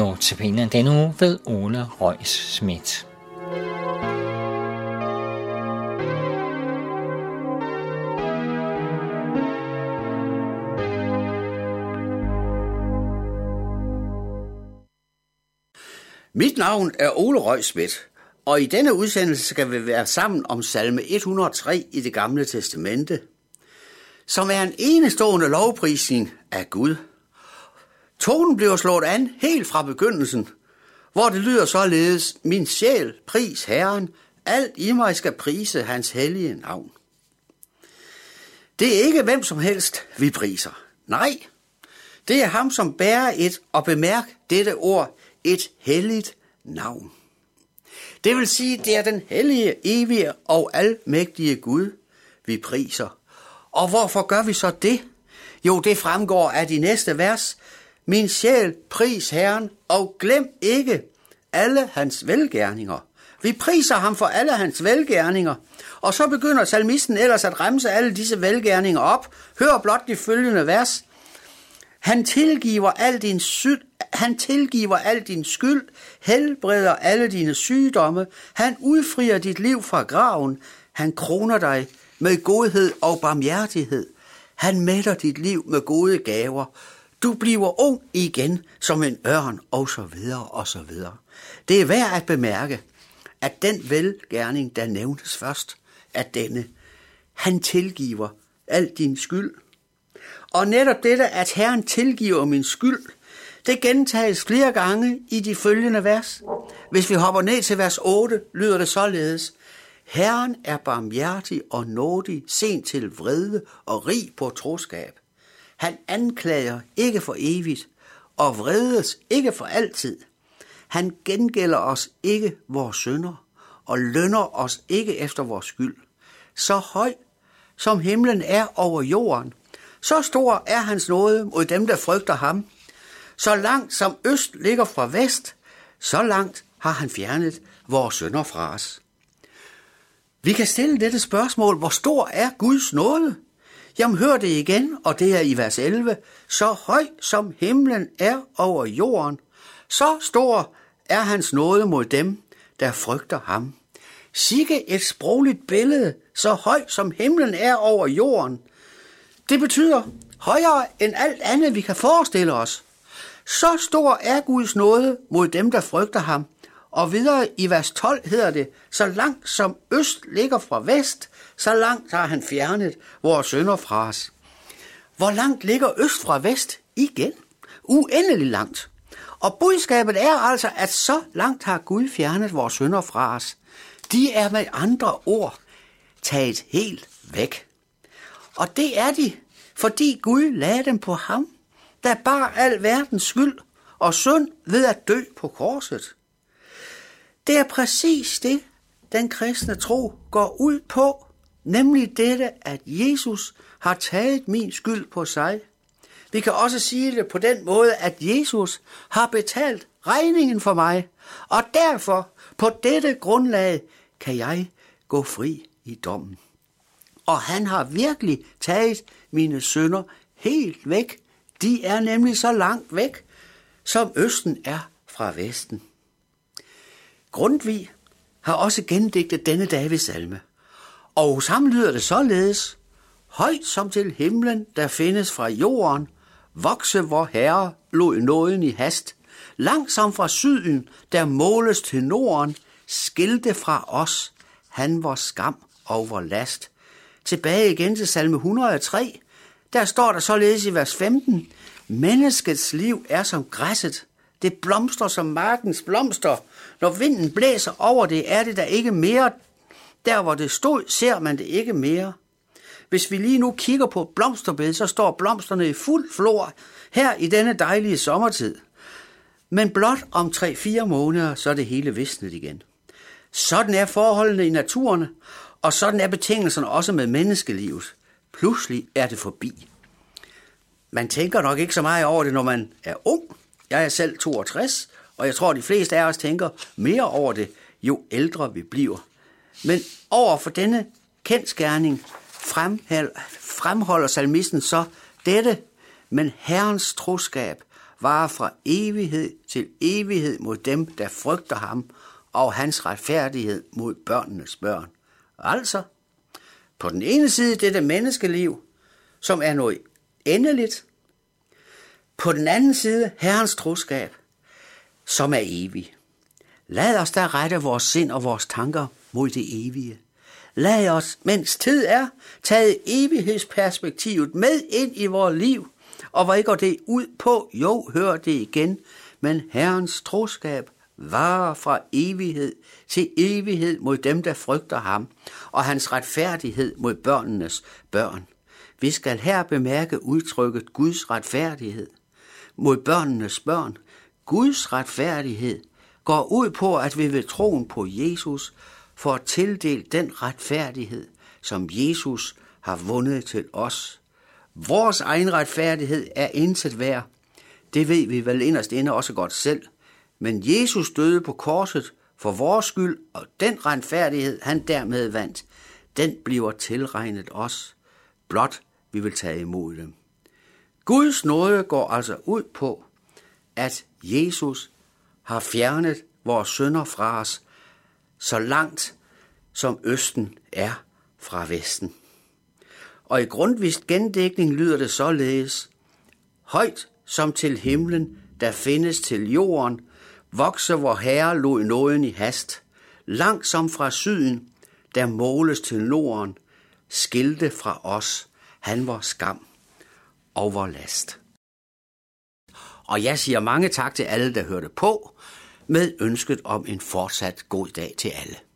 Notabene denne uge ved Ole Røis Schmidt. Mit navn er Ole Røgsmidt, og i denne udsendelse skal vi være sammen om salme 103 i det gamle testamente, som er en enestående lovprisning af Gud. Tonen bliver slået an helt fra begyndelsen, hvor det lyder således, min sjæl, pris Herren, alt i mig skal prise hans hellige navn. Det er ikke hvem som helst, vi priser. Nej, det er ham, som bærer et, og bemærk dette ord, et helligt navn. Det vil sige, det er den hellige, evige og almægtige Gud, vi priser. Og hvorfor gør vi så det? Jo, det fremgår af de næste vers. Min sjæl, pris Herren, og glem ikke alle hans velgærninger. Vi priser ham for alle hans velgærninger. Og så begynder salmisten ellers at remse alle disse velgærninger op. Hør blot de følgende vers. Han tilgiver al din synd, han tilgiver al din skyld, helbreder alle dine sygdomme, han udfrier dit liv fra graven, han kroner dig med godhed og barmhjertighed. Han mætter dit liv med gode gaver. Du bliver ung igen som en ørn, og så videre, og så videre. Det er værd at bemærke, at den velgerning, der nævnes først, er denne. Han tilgiver al din skyld. Og netop dette, at Herren tilgiver min skyld, det gentages flere gange i de følgende vers. Hvis vi hopper ned til vers 8, lyder det således. Herren er barmhjertig og nådig, sent til vrede og rig på troskab. Han anklager ikke for evigt, og vredes ikke for altid. Han gengælder os ikke vores synder, og lønner os ikke efter vores skyld. Så høj som himlen er over jorden, så stor er hans nåde mod dem, der frygter ham. Så langt som øst ligger fra vest, så langt har han fjernet vores sønder fra os. Vi kan stille dette spørgsmål, hvor stor er Guds nåde? Jamen hør det igen, og det er i vers 11. Så høj som himlen er over jorden, så stor er hans nåde mod dem, der frygter ham. Sikke et sprogligt billede, så høj som himlen er over jorden. Det betyder højere end alt andet, vi kan forestille os. Så stor er Guds nåde mod dem, der frygter ham. Og videre i vers 12 hedder det, så langt som øst ligger fra vest, så langt har han fjernet vores sønder fra os. Hvor langt ligger øst fra vest? Igen. Uendelig langt. Og budskabet er altså, at så langt har Gud fjernet vores sønder fra os. De er med andre ord taget helt væk. Og det er de, fordi Gud lagde dem på ham, der bar al verdens skyld og synd ved at dø på korset. Det er præcis det, den kristne tro går ud på, nemlig dette, at Jesus har taget min skyld på sig. Vi kan også sige det på den måde, at Jesus har betalt regningen for mig, og derfor på dette grundlag kan jeg gå fri i dommen. Og han har virkelig taget mine sønder helt væk. De er nemlig så langt væk, som Østen er fra Vesten. Grundtvig har også gendigtet denne Davids salme. Og hos ham lyder det således, højt som til himlen, der findes fra jorden, vokse vor herre lod nåden i hast, Langsom fra syden, der måles til norden, skilte fra os, han vor skam og vor last. Tilbage igen til salme 103, der står der således i vers 15, Menneskets liv er som græsset, det blomstrer som markens blomster. Når vinden blæser over det, er det der ikke mere. Der hvor det stod, ser man det ikke mere. Hvis vi lige nu kigger på blomsterbedet, så står blomsterne i fuld flor her i denne dejlige sommertid. Men blot om 3-4 måneder, så er det hele visnet igen. Sådan er forholdene i naturen, og sådan er betingelserne også med menneskelivet. Pludselig er det forbi. Man tænker nok ikke så meget over det, når man er ung. Jeg er selv 62, og jeg tror, de fleste af os tænker mere over det, jo ældre vi bliver. Men over for denne kendskærning fremholder salmisten så dette, men Herrens troskab varer fra evighed til evighed mod dem, der frygter ham, og hans retfærdighed mod børnenes børn. Altså, på den ene side dette menneskeliv, som er noget endeligt. På den anden side Herrens troskab, som er evig. Lad os da rette vores sind og vores tanker mod det evige. Lad os, mens tid er, tage evighedsperspektivet med ind i vores liv. Og hvad går det ud på? Jo, hør det igen. Men Herrens troskab varer fra evighed til evighed mod dem, der frygter ham, og hans retfærdighed mod børnenes børn. Vi skal her bemærke udtrykket Guds retfærdighed mod børnenes børn. Guds retfærdighed går ud på, at vi ved troen på Jesus får tildelt den retfærdighed, som Jesus har vundet til os. Vores egen retfærdighed er intet værd. Det ved vi vel inderst inde også godt selv. Men Jesus døde på korset for vores skyld, og den retfærdighed, han dermed vandt, den bliver tilregnet os. Blot vi vil tage imod dem. Guds nåde går altså ud på, at Jesus har fjernet vores sønder fra os, så langt som Østen er fra Vesten. Og i grundvist gendækning lyder det således, højt som til himlen, der findes til jorden, vokser vor Herre lod nåden i hast, langt som fra syden, der måles til norden, skilte fra os, han var skam overlast. Og jeg siger mange tak til alle, der hørte på, med ønsket om en fortsat god dag til alle.